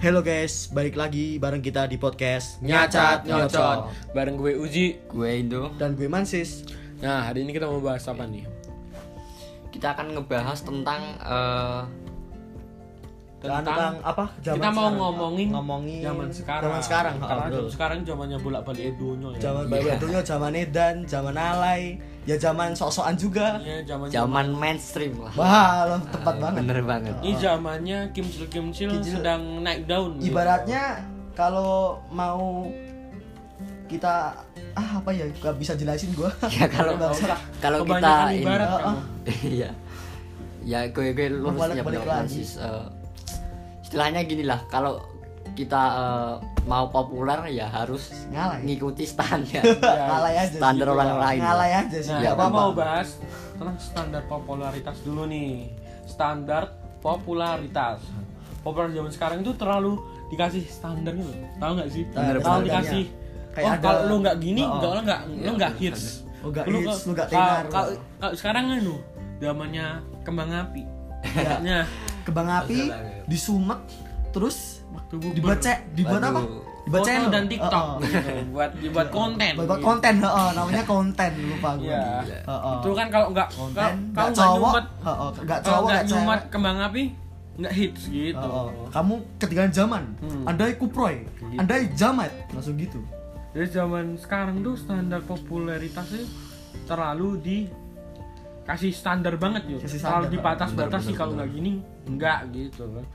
Hello guys, balik lagi bareng kita di podcast Nyacat Nyocot Bareng gue Uji Gue Indo dan gue Mansis. Nah hari ini kita mau bahas apa nih? Kita akan ngebahas tentang eh, Tentang, apa? Zaman Kita mau sekarang. ngomongin ngomongin zaman sekarang Zaman sekarang, Karena betul. zaman sekarang zamannya bolak balik edunya ya Zaman baru zaman Edan, zaman alay, ya zaman sok-sokan juga. Iya zaman zaman mainstream lah Wah, lo tepat banget. Bener banget Ini zamannya kimcil kimcil Kimcil. sedang naik daun gitu. Ibaratnya kalau mau kita ah apa ya gak bisa jelasin gua Ya kalau Nggak usah. kalau kita ini ibarat kamu. Iya Ya gue gue lurus ya bener lagi. Francis Eh, Istilahnya gini lah Kalau kita eh, mau populer ya harus Ngalai. ngikuti standar aja sih. Standar orang lain Ngalay aja sih. Nah, nggak kita apa-apa. mau bahas tentang standar popularitas dulu nih. Standar popularitas. Populer zaman sekarang itu terlalu dikasih standar gitu. Tahu nggak sih? Standar Terlalu dikasih. Kayak oh, ada- kalau lu nggak gini, Oh, oh. nggak lo nggak lo nggak hits. Oh, nggak Lu hits, lu nggak kalau- tenar. Kalau kalau sekarang kan lu zamannya kembang api. Kayaknya Kebang api disumet terus waktu bubur. dibaca dibuat apa? Waduh. Dibaca foto dan TikTok Oh, oh. gitu. buat buat konten. Buat buat gitu. konten, heeh, namanya konten lupa gue. Iya. Heeh. Itu kan kalau nggak konten kalau nggak kalau nggak cowok, nggak kalau cowok nggak cewek. kembang api nggak hits gitu. Heeh. Kamu ketinggalan zaman. Hmm. Andai kuproy, Gitu. andai jamat, langsung gitu. Jadi zaman sekarang tuh standar popularitasnya terlalu di kasih standar banget yuk. Kasih Terlalu standar. dibatas-batas sih kalau nggak gini enggak gitu loh.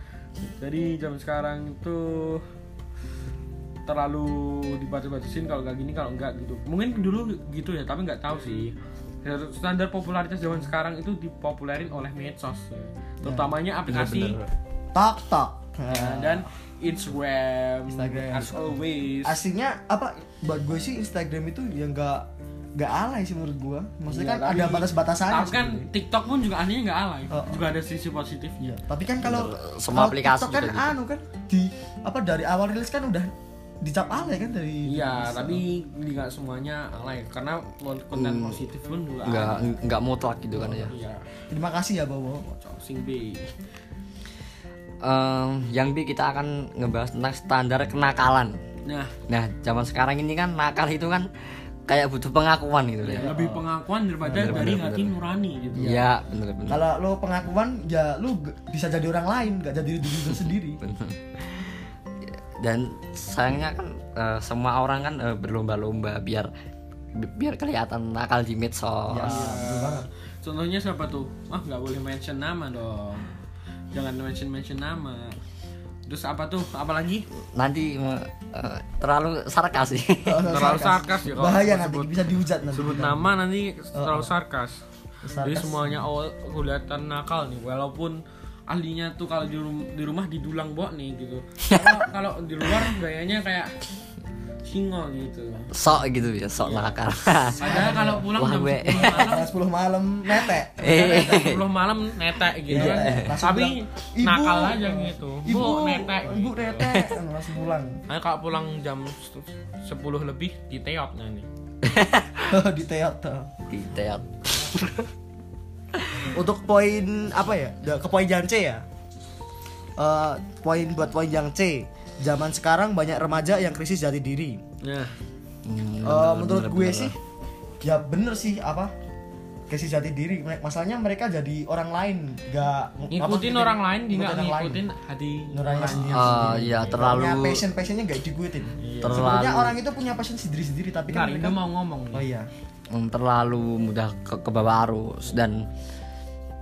Jadi zaman sekarang itu terlalu dibatas-batasin kalau nggak gini kalau enggak gitu. Mungkin dulu gitu ya, tapi nggak tahu sih. Standar popularitas zaman sekarang itu dipopulerin oleh medsos, ya. terutamanya aplikasi Bener-bener. Tak tak. ya, dan Instagram, Instagram. as always. Aslinya apa buat gue sih Instagram itu yang nggak nggak alay sih menurut gue. Maksudnya Iya, kan tapi- ada batas-batasannya. Tapi kan. TikTok pun juga anehnya nggak alay, Oh, oh. juga ada sisi positifnya. Iya, tapi kan kalau. Semua aplikasi TikTok kan gitu. anu kan di apa dari awal rilis kan udah dicap alay kan dari Iya, tapi nggak semuanya alay karena konten Hmm. positif pun juga nggak nggak mutlak gitu kan ya Iya, Terima kasih ya. Cok, sing B. Em, yang bi kita akan ngebahas tentang standar kenakalan Nah, nah zaman sekarang ini kan nakal itu kan kayak butuh pengakuan gitu ya lebih pengakuan daripada Bener, dari bener, hati bener. nurani gitu. Iya bener bener Kalau lo pengakuan ya lu g- bisa jadi orang lain, gak jadi diri lu sendiri. Bener. dan sayangnya kan eh, semua orang kan eh, berlomba-lomba biar bi- biar kelihatan nakal di medsos Ya, betul banget. Contohnya siapa tuh? Ah, nggak boleh mention nama dong. Jangan mention mention nama. Terus apa tuh? Apalagi? nanti me- eh, terlalu sarkas sih Terlalu sarkas ya kalau Bahaya sebut- nanti bisa dihujat nanti. sebut kita. nama nanti terlalu sarkas. Sarkas. Jadi semuanya awal kelihatan nakal nih, walaupun ahlinya tuh kalau di, rum- di rumah didulang bok nih gitu. Kalau kalau di luar gayanya kayak singo gitu. sok gitu ya sok nakal Padahal kalau pulang Wah, jam gue. 10 malam, Jam 10 malam nete. eh 10 malam netek gitu Iya, kan. langsung Tapi bilang, "Ibu, nakal aja gitu. Ibu, Bu, netek. Ibu nete langsung pulang. Nah, kalau pulang jam 10 lebih diteot nanti. di teater. di teat Untuk poin apa ya? Ke poin C ya. Eh, poin buat poin yang C. Zaman sekarang banyak remaja yang krisis jati diri. Nah, Hmm, Eh, bener, menurut bener, gue bener. sih ya bener sih apa krisis jati diri masalahnya mereka jadi orang lain nggak ngikutin apa, orang lain nggak orang lain. ngikutin hati nurani orang. sendiri Ah, iya, terlalu punya passion passionnya nggak diikutin Terlalu- sebenarnya orang itu punya passion sendiri sendiri tapi kan mereka mau ngomong oh iya Hmm, terlalu mudah ke, ke bawah arus dan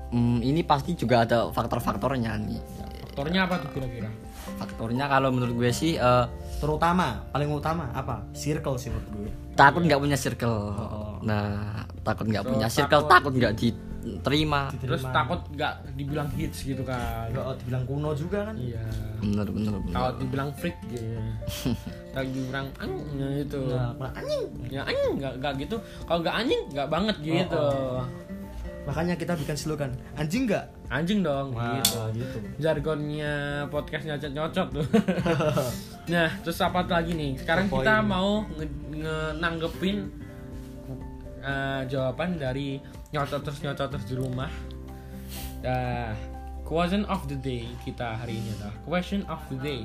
hmm, ini pasti juga ada faktor-faktornya nih Faktornya apa tuh kira-kira? Faktornya kalau menurut gue sih eh, terutama paling utama apa circle sih menurut gue takut nggak punya circle Oh. nah takut nggak So, punya circle takut- nggak diterima Terus Diterima. takut nggak dibilang hits gitu kan? oh, dibilang kuno juga kan Iya. bener bener bener Takut dibilang freak gitu. Takut dibilang ang ya itu. Nah, anjing Ya anjing nggak nggak gitu. Kalau nggak anjing nggak banget gitu. Makanya kita bikin slogan anjing nggak Anjing dong Wah, gitu. gitu jargonnya podcast nyocot nyocot tuh. nah, terus apa lagi nih? Sekarang Poin. kita mau nge- nge- nanggepin eh, jawaban dari nyocoters nyocoters di rumah. Nah, question of the day kita hari ini adalah question of the day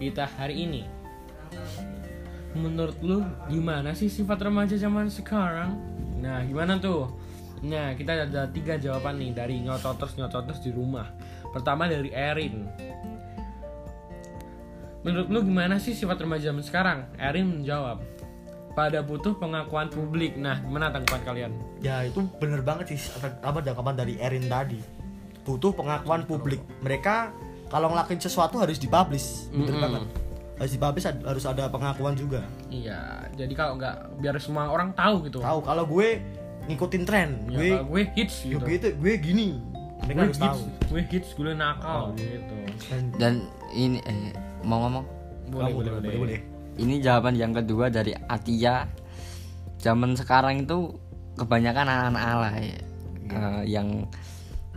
kita hari ini menurut lu gimana sih sifat remaja zaman sekarang nah gimana tuh nah kita ada tiga jawaban nih dari nyototers nyototers di rumah. Pertama dari Erin. Menurut lu gimana sih sifat remaja zaman sekarang? Erin menjawab pada butuh pengakuan publik. Nah gimana tanggapan kalian? Ya itu bener banget sih apa- tanggapan dari Erin tadi. Butuh pengakuan publik. Mereka kalau ngelakuin sesuatu harus dipublish bener Mm-mm. banget. Harus dipublish harus ada pengakuan juga. Iya jadi kalau nggak biar semua orang tahu gitu. Tahu kalau gue ngikutin tren. Ya, gue gue hits gue gitu. gitu gue gini. Mereka gue harus hits tahu. gue hits gue nakal Oh. gitu. Dan ini eh, mau ngomong? Boleh boleh boleh, boleh, boleh. ini jawaban yang kedua dari Atia. Zaman sekarang itu kebanyakan anak-anak alay eh, yang mm,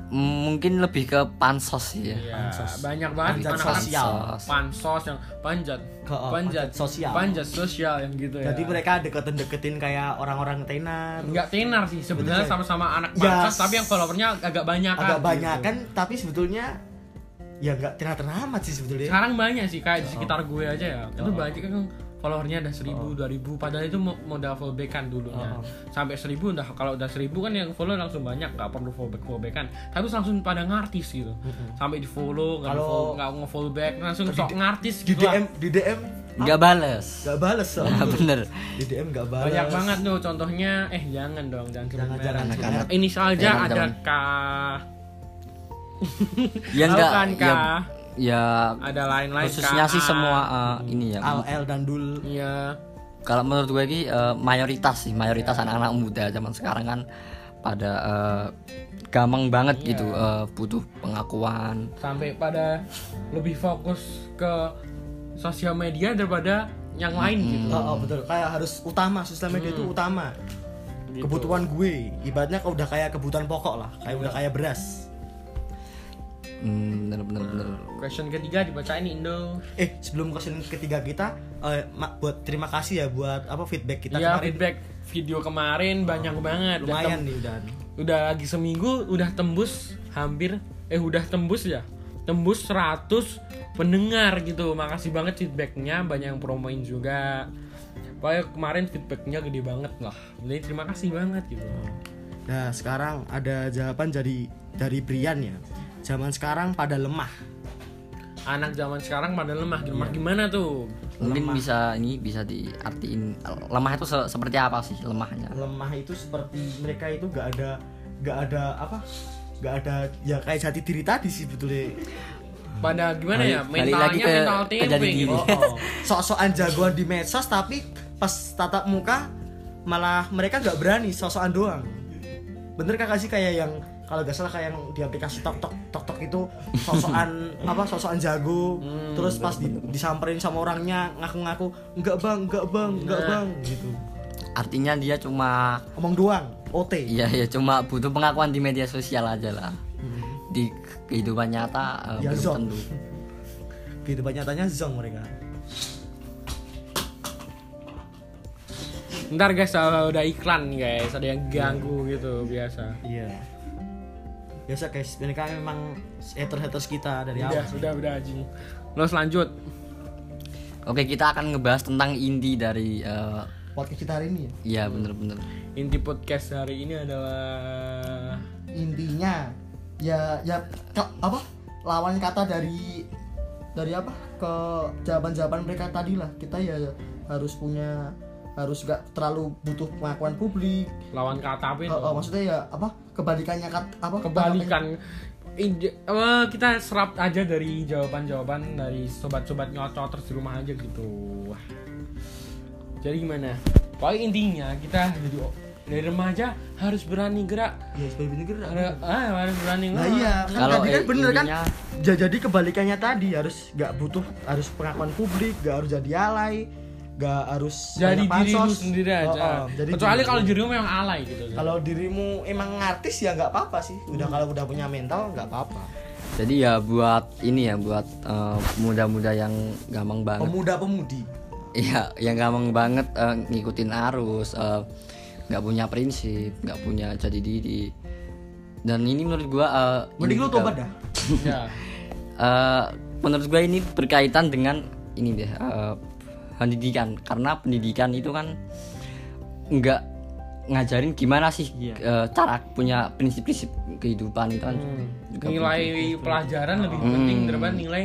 mungkin lebih ke pansos sih ya Iya, Pansos. banyak banget Panjat sosial. pansos yang panjat Ke- oh, panjat panjat sosial. panjat sosial yang gitu ya jadi mereka deketin-deketin kayak orang-orang tenar nggak tenar sih sebenarnya sama-sama anak Ya, pansos tapi yang followernya agak banyak agak gitu. banyak kan tapi sebetulnya ya nggak tenar-tenar amat sih sebetulnya sekarang banyak sih kayak di Oh. sekitar gue aja ya itu Oh. banyak kan followernya ada seribu dua ribu. Padahal itu mo- modal fallbackan dulunya. Oh. sampai seribu udah kalau udah seribu kan yang follow langsung banyak nggak perlu fallback fallbackan tapi langsung pada ngartis gitu. Sampai di follow nggak follow nggak nge-follow back langsung sok ngartis di gitu lah. DM di DM nggak bales. Nggak bales ya soalnya. bener. Di DM nggak balas banyak banget tuh contohnya. Eh jangan dong jangan Jangan, jangan, ini saja ada jangan. K ya Tahu enggak kan, ya, Kak? Ya ada lain-lain khususnya sih semua eh, ini ya. Al L dan Dul. Iya. Kalau menurut gue ini eh, mayoritas sih mayoritas anak-anak muda zaman sekarang kan pada eh, gampang banget Iya. gitu eh, butuh pengakuan. Sampai pada lebih fokus ke sosial media daripada yang lain gitu. Oh, oh, betul. Kayak harus utama sosial media itu utama. Gitu. kebutuhan gue ibaratnya kalau udah kayak kebutuhan pokok lah. Kayak udah kayak beras hmm, bener bener bener. Question ketiga dibacain Indo. Eh sebelum question ketiga kita eh, ma- buat terima kasih ya buat apa feedback kita ya kemarin. feedback video kemarin banyak banget. Udah lumayan nih udah. udah lagi seminggu udah tembus hampir eh udah tembus ya. Tembus 100 pendengar gitu. Makasih banget feedbacknya banyak yang promoin juga. Pokoknya kemarin feedbacknya gede banget lah. Jadi terima kasih banget gitu. Nah sekarang ada jawaban dari dari Brian ya zaman sekarang pada lemah. Anak zaman sekarang pada lemah. Iya. lemah gimana tuh? Mungkin bisa ini bisa diartiin. Lemah itu se- seperti apa sih lemahnya? Lemah itu seperti mereka itu gak ada gak ada apa? Gak ada ya kayak jati diri tadi sih betulnya pada gimana ya? Balik- balik mentalnya lagi ke- mental ke tempe gitu oh, oh. sok-sokan jagoan di medsos tapi pas tatap muka malah mereka nggak berani sok-sokan doang. Bener kakak sih kayak yang kalau gak salah kayak yang di aplikasi tok tok tok tok itu sok-sokan apa sok-sokan jago terus pas di- disamperin sama orangnya ngaku-ngaku enggak bang enggak bang enggak Nah. bang gitu artinya dia cuma ngomong doang OT Iya ya cuma butuh pengakuan di media sosial aja lah. Di kehidupan nyata eh, Ya, belum zong. tentu. gitu nyatanya zong mereka ntar guys kalau udah iklan guys ada yang ganggu gitu biasa iya biasa guys mereka memang haters haters kita dari udah awal. udah udah anjing. Lo selanjut Oke kita akan ngebahas tentang inti dari eh, podcast kita hari ini ya? Ya bener-bener. inti podcast hari ini adalah intinya ya ya ka- apa? Lawan kata dari dari apa? Ke jawaban-jawaban mereka tadi lah. Kita ya harus punya harus gak terlalu butuh pengakuan publik. Lawan kata apa itu? Oh, oh, maksudnya ya apa kebalikannya kat, apa? Kebalikan. Eh, kita serap aja dari jawaban-jawaban dari sobat-sobat nyocoters di rumah aja gitu. Wah. jadi gimana? Pokoknya intinya kita jadi dari remaja harus berani gerak. Ya sebagai negara ada ah, harus berani nah ngerak. iya kan Kalau, tadi kan eh, bener kan? intinya- Ja- jadi kebalikannya tadi harus gak butuh harus pengakuan publik gak harus jadi alay gak harus jadi diri lu pansos. sendiri Oh, aja oh, jadi kecuali kalau dirimu memang alay gitu kalau dirimu emang artis ya nggak apa-apa sih udah kalau udah punya mental nggak apa-apa Jadi ya buat ini ya buat eh, muda-muda yang gampang banget. pemuda-pemudi Iya yang gampang banget eh, ngikutin arus. eh, nggak punya prinsip, nggak punya jadi diri. dan ini menurut gua eh, mending ini lu tobat dah ya Eh, menurut gue ini berkaitan dengan ini deh eh, pendidikan. Karena pendidikan itu kan nggak ngajarin gimana sih Iya. eh, cara punya prinsip-prinsip kehidupan itu kan. Hmm. juga nilai butuh. pelajaran lebih Hmm. penting daripada nilai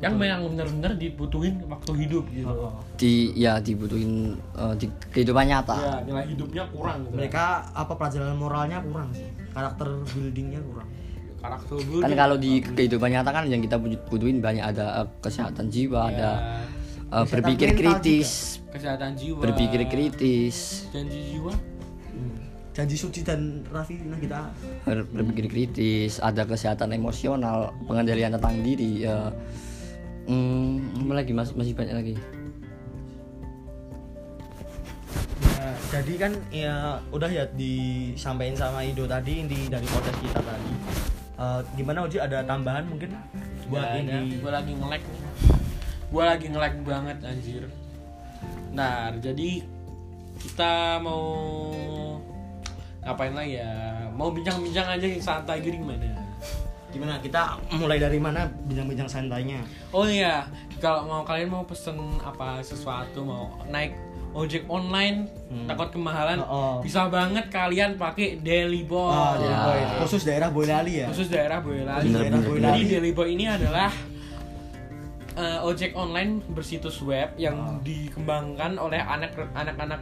yang yang benar-benar dibutuhin waktu hidup gitu. Di ya dibutuhin eh, di kehidupan nyata. Ya nilai hidupnya kurang gitu. Mereka apa pelajaran moralnya kurang sih. Karakter buildingnya kurang. Karakter kan building. kalau di kehidupan nyata kan yang kita butuh- butuhin banyak ada eh, kesehatan jiwa Ya, ada Kesehatan berpikir kritis. Kesehatan jiwa. Berpikir kritis. Janji jiwa? Janji suci dan Raffi nah kita. Ber- berpikir kritis, ada kesehatan emosional, pengendalian tentang diri. Ya, hmm, apa lagi mas? Masih banyak lagi. Ya, jadi kan ya udah ya disampaikan sama Ido tadi inti dari podcast kita tadi. Eh, gimana Oji? Ada tambahan mungkin? Buat ada. ini? gue lagi nge-lag nih gue lagi nge-lag banget anjir nah jadi kita mau ngapain lagi ya mau bincang-bincang aja yang santai gini gimana Gimana kita mulai dari mana bincang-bincang santainya? oh iya kalau mau kalian mau pesen apa sesuatu mau naik ojek online takut kemahalan Oh, oh. bisa banget kalian pakai Daily Boy Oh, Ya. Khusus daerah Boyolali ya. khusus daerah Boyolali. Khusus daerah. Boyolali. Jadi Daily Boy ini adalah eh, ojek online bersitus web yang Oh. dikembangkan oleh anak anak-anak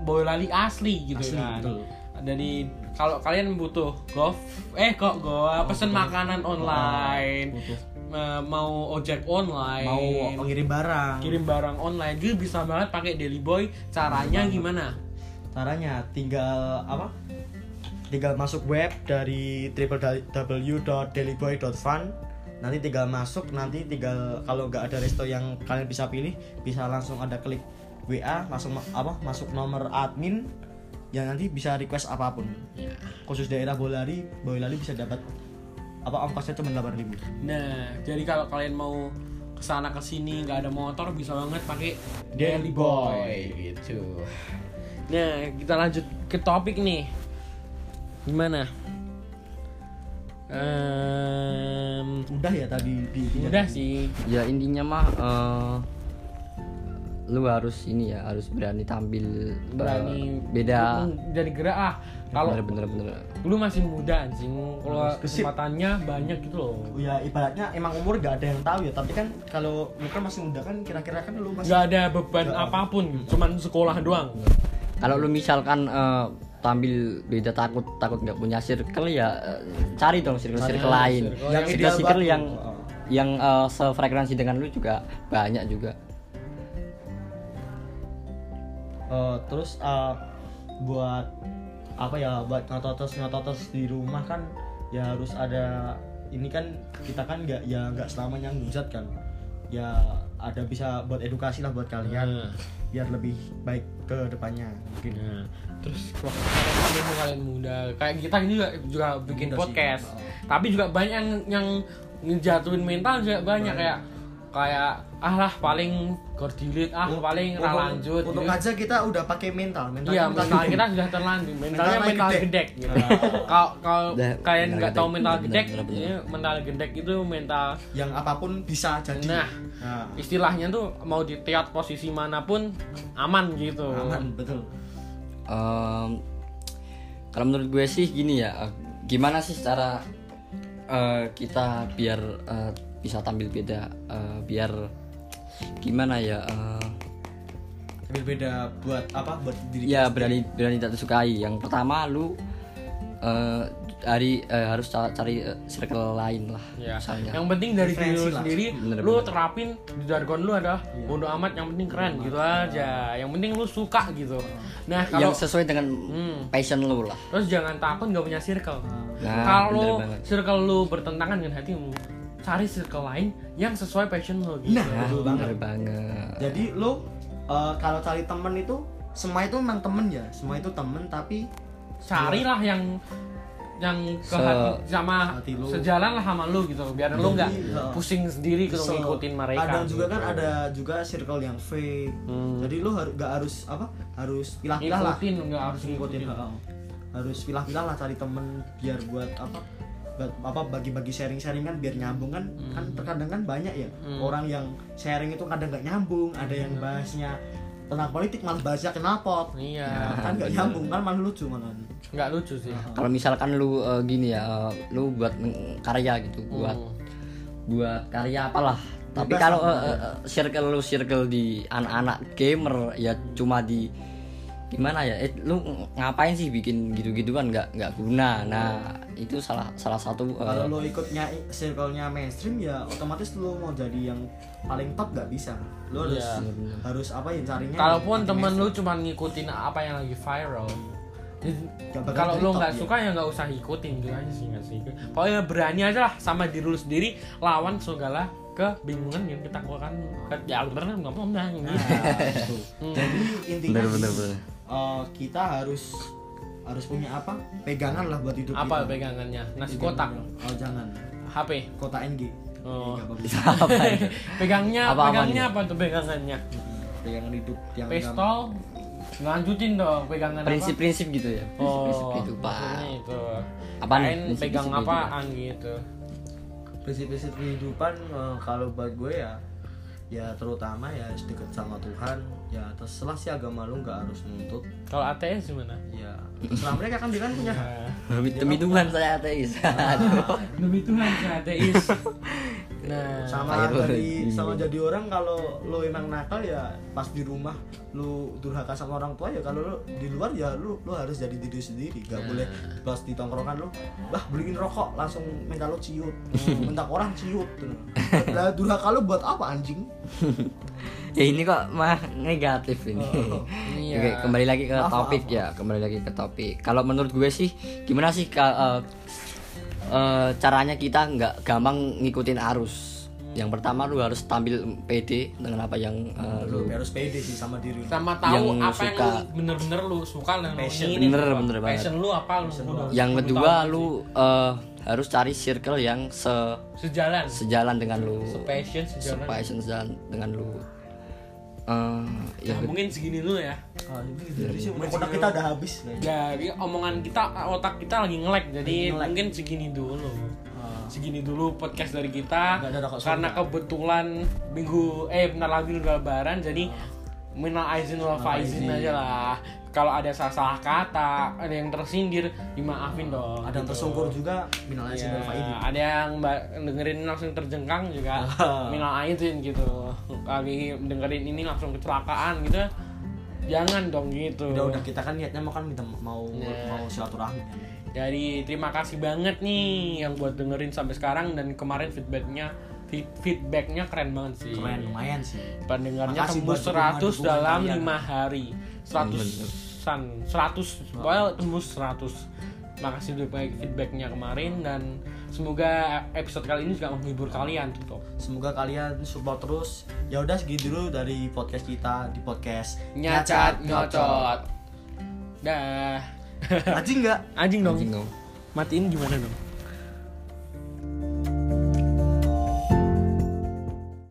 Boyolali asli gitu Asli, kan. betul. Jadi kalau kalian butuh go eh kok go pesen makanan online, Butuh. eh, mau ojek online, mau pengirim barang. kirim barang online, juga bisa banget pakai Daily Boy. Caranya gimana? Caranya tinggal apa? Tinggal masuk web dari www.dailyboy.fun nanti tinggal masuk nanti tinggal kalau nggak ada resto yang kalian bisa pilih bisa langsung ada klik WA langsung ma- apa masuk nomor admin yang nanti bisa request apa pun Ya. khusus daerah Boyolali Boyolali bisa dapat apa ongkosnya cuma 8000 Nah, jadi kalau kalian mau ke sana ke sini nggak ada motor bisa banget pakai Daily Daily Boy Boy. gitu. Nah, kita lanjut ke topik nih. Gimana? Ehm, udah ya tadi di di- udah sih. Ya intinya mah eh, lu harus ini ya harus berani tampil eh, Berani beda. jadi gerak ah. Kalau bener bener bener. lu masih muda anjing, kalau kesempatannya banyak gitu loh. ya ibaratnya emang umur gak ada yang tahu ya tapi kan kalau lu kan masih muda kan kira-kira kan lu masih Nggak ada beban apa pun, gitu. cuman sekolah doang. Kalau lu misalkan eh, tampil beda takut takut nggak punya circle ya eh, cari dong circle circle lain. circle yang Circle circle yang Oh. yang eh, sefrekuensi dengan lu juga banyak juga. Eh, terus eh, buat apa ya buat ngototos ngototos di rumah kan ya harus ada ini kan kita kan nggak ya nggak selamanya ngujat kan ya ada bisa buat edukasi lah buat kalian Nah. biar lebih baik ke depannya mungkin Nah, terus waktu kalian kalian muda kayak kita ini juga juga bikin Muda sih. podcast Oh. tapi juga banyak yang yang ngejatuhin mental juga banyak kayak kayak ah lah paling gordilit ah paling ra lanjut untuk gitu. aja kita udah pakai mental mental Iya, mental mental gede. kita sudah terlanjur. Mentalnya Mental mental gede. gedek gitu. Kalau kalian mental nggak tahu mental Bener, gedek, bener, bener. ya, mental gedek itu mental yang apa pun bisa jadi Nah. Nah, istilahnya tuh mau di tiap posisi mana pun aman gitu. aman betul Em, kalau menurut gue sih gini ya, gimana sih cara eh, kita biar eh, bisa tampil beda, eh, biar gimana ya? eh, Ambil beda buat apa buat diri ya berani berani tak disukai. Yang pertama lu eh, hari eh, harus ca- cari eh, circle lain lah, Ya. misalnya. Yang penting dari diri lu sendiri, Bener, lu bener. terapin di jargon lu adalah bodo amat yang penting keren gitu aja. Yang penting lu suka gitu. Nah, kalau yang sesuai dengan Hmm. passion lu lah. terus jangan takut nggak punya circle. Nah, kalau bener banget. circle lu bertentangan dengan hatimu, cari circle lain yang sesuai passion lu gitu. Nah, Nah, betul banget. bener banget. jadi lu eh, kalau cari temen itu semua itu memang temen ya semua itu temen tapi Carilah yang yang ke Se- hati, sama hati lu. sejalan lah sama lu gitu biar lu Jadi, nggak uh, pusing sendiri kalau ngikutin mereka ada juga kan gitu. ada juga circle yang fake Hmm. jadi lu harus gak harus apa harus pilah-pilah lah nggak harus ngikutin ngikutin heeh. harus pilah-pilah lah cari temen biar buat apa apa bagi-bagi sharing-sharing kan biar nyambung kan kan terkadang kan banyak ya orang yang sharing itu kadang nggak nyambung ada yang bahasnya tentang politik malah bahasnya knalpot. Iya. Ya, kan nggak nyambung kan malah lucu malah. Nggak lucu sih. kalau misalkan lu eh, gini ya eh, lu buat karya gitu buat Hmm. buat karya apalah. Tapi kalau eh, eh, circle lu circle di anak-anak gamer ya cuma di gimana ya eh, lu ngapain sih bikin gitu-gitu kan nggak nggak guna nah itu salah salah satu eh, kalau lo ikutnya circle-nya mainstream ya otomatis lo mau jadi yang paling top nggak bisa lo harus Iya. harus apa ya carinya Kalaupun temen lu mainstream. cuma ngikutin apa yang lagi viral. Nggak Kalau lu top nggak dia. suka ya nggak usah ikutin gitu aja sih nggak sih. Pokoknya berani aja lah sama diri lu sendiri lawan segala kebingungan yang kita lakukan. Ya bener nggak mau nah, gitu. Nah, jadi intinya bener sih, bener bener eh, kita harus harus punya apa pegangan lah buat hidup Apa kita. pegangannya? Nasi kotak, oh jangan HP. kota NG Oh. Nggak bagus. apa itu Pegangnya, Apa-apa pegangnya apa tuh pegangannya? pegangan hidup yang Pistol. Lanjutin dong pegangan apa? prinsip-prinsip gitu ya Oh, prinsip kehidupan maksudnya itu. Apaan nih? Prinsip-prinsip pegang kehidupan. apaan gitu. prinsip-prinsip kehidupan eh, kalau buat gue ya ya terutama ya deket sama Tuhan ya terserah sih agama lu nggak harus nuntut Kalau ATS gimana? ya terserah mereka kan dia kan punya Nah, demi, demi Tuhan saya ateis Aduh. demi Tuhan saya ateis. Nah, sama jadi iya. sama jadi orang kalau lo emang nakal ya pas di rumah lu durhaka sama orang tua ya kalau lo di luar ya lu lo harus jadi diri sendiri. Gak boleh pas di tongkrongan lu bah beliin rokok langsung minta lo ciut. Minta orang ciut lah durhaka lu buat apa anjing? Ya ini kok mah negatif ini. Iya. Oke, kembali lagi ke topik ya kembali lagi ke topik. Kalau menurut gue sih gimana sih ka- eh, eh, caranya kita nggak gampang ngikutin arus yang pertama lu harus tampil pede dengan apa yang eh, lu lu harus pede sih sama diri lu. sama tahu Yang apa yang suka. lu bener-bener lu suka dan lu Passion. inginin Bener, apa. bener banget. passion lu apa lu, lu yang lu kedua lu eh, harus cari circle yang se sejalan sejalan dengan lu passion sejalan passion sejalan dengan lu Eh, yang Nah, mungkin segini dulu ya. Ah, ini dari sih otak kita udah habis. Jadi omongan kita otak kita lagi nge-lag jadi Lagi nge-lag. mungkin segini dulu. Ah. segini dulu podcast dari kita. Ada karena kebetulan minggu eh bentar lagi udah lebaran jadi minal aizin wal faizin aja lah. Kalau ada salah-salah kata ada yang tersindir dimaafin dong ada yang gitu. tersungkur juga minal aizin Ya, wal faizin. ada yang mbak dengerin langsung terjengkang juga minal aizin gitu. Lagi dengerin ini langsung kecelakaan gitu jangan dong gitu. Udah udah kita kan niatnya mau kan minta mau Ya. mau silaturahmi. kan Jadi terima kasih banget nih yang buat dengerin sampai sekarang dan kemarin feedbacknya feed- feedbacknya keren banget sih. keren lumayan sih Pendengarnya Makasih tembus buat dukungan- 100 dukungan dalam kalian. lima hari. 100-an, 100 well tembus 100. Makasih udah baik feedbacknya kemarin dan semoga episode kali ini juga menghibur kalian tuh. semoga kalian support terus ya udah segitu dulu dari podcast kita di podcast Nyacat nyocot. Dah. Anjing nggak Anjing dong. anjing dong Matiin gimana dong?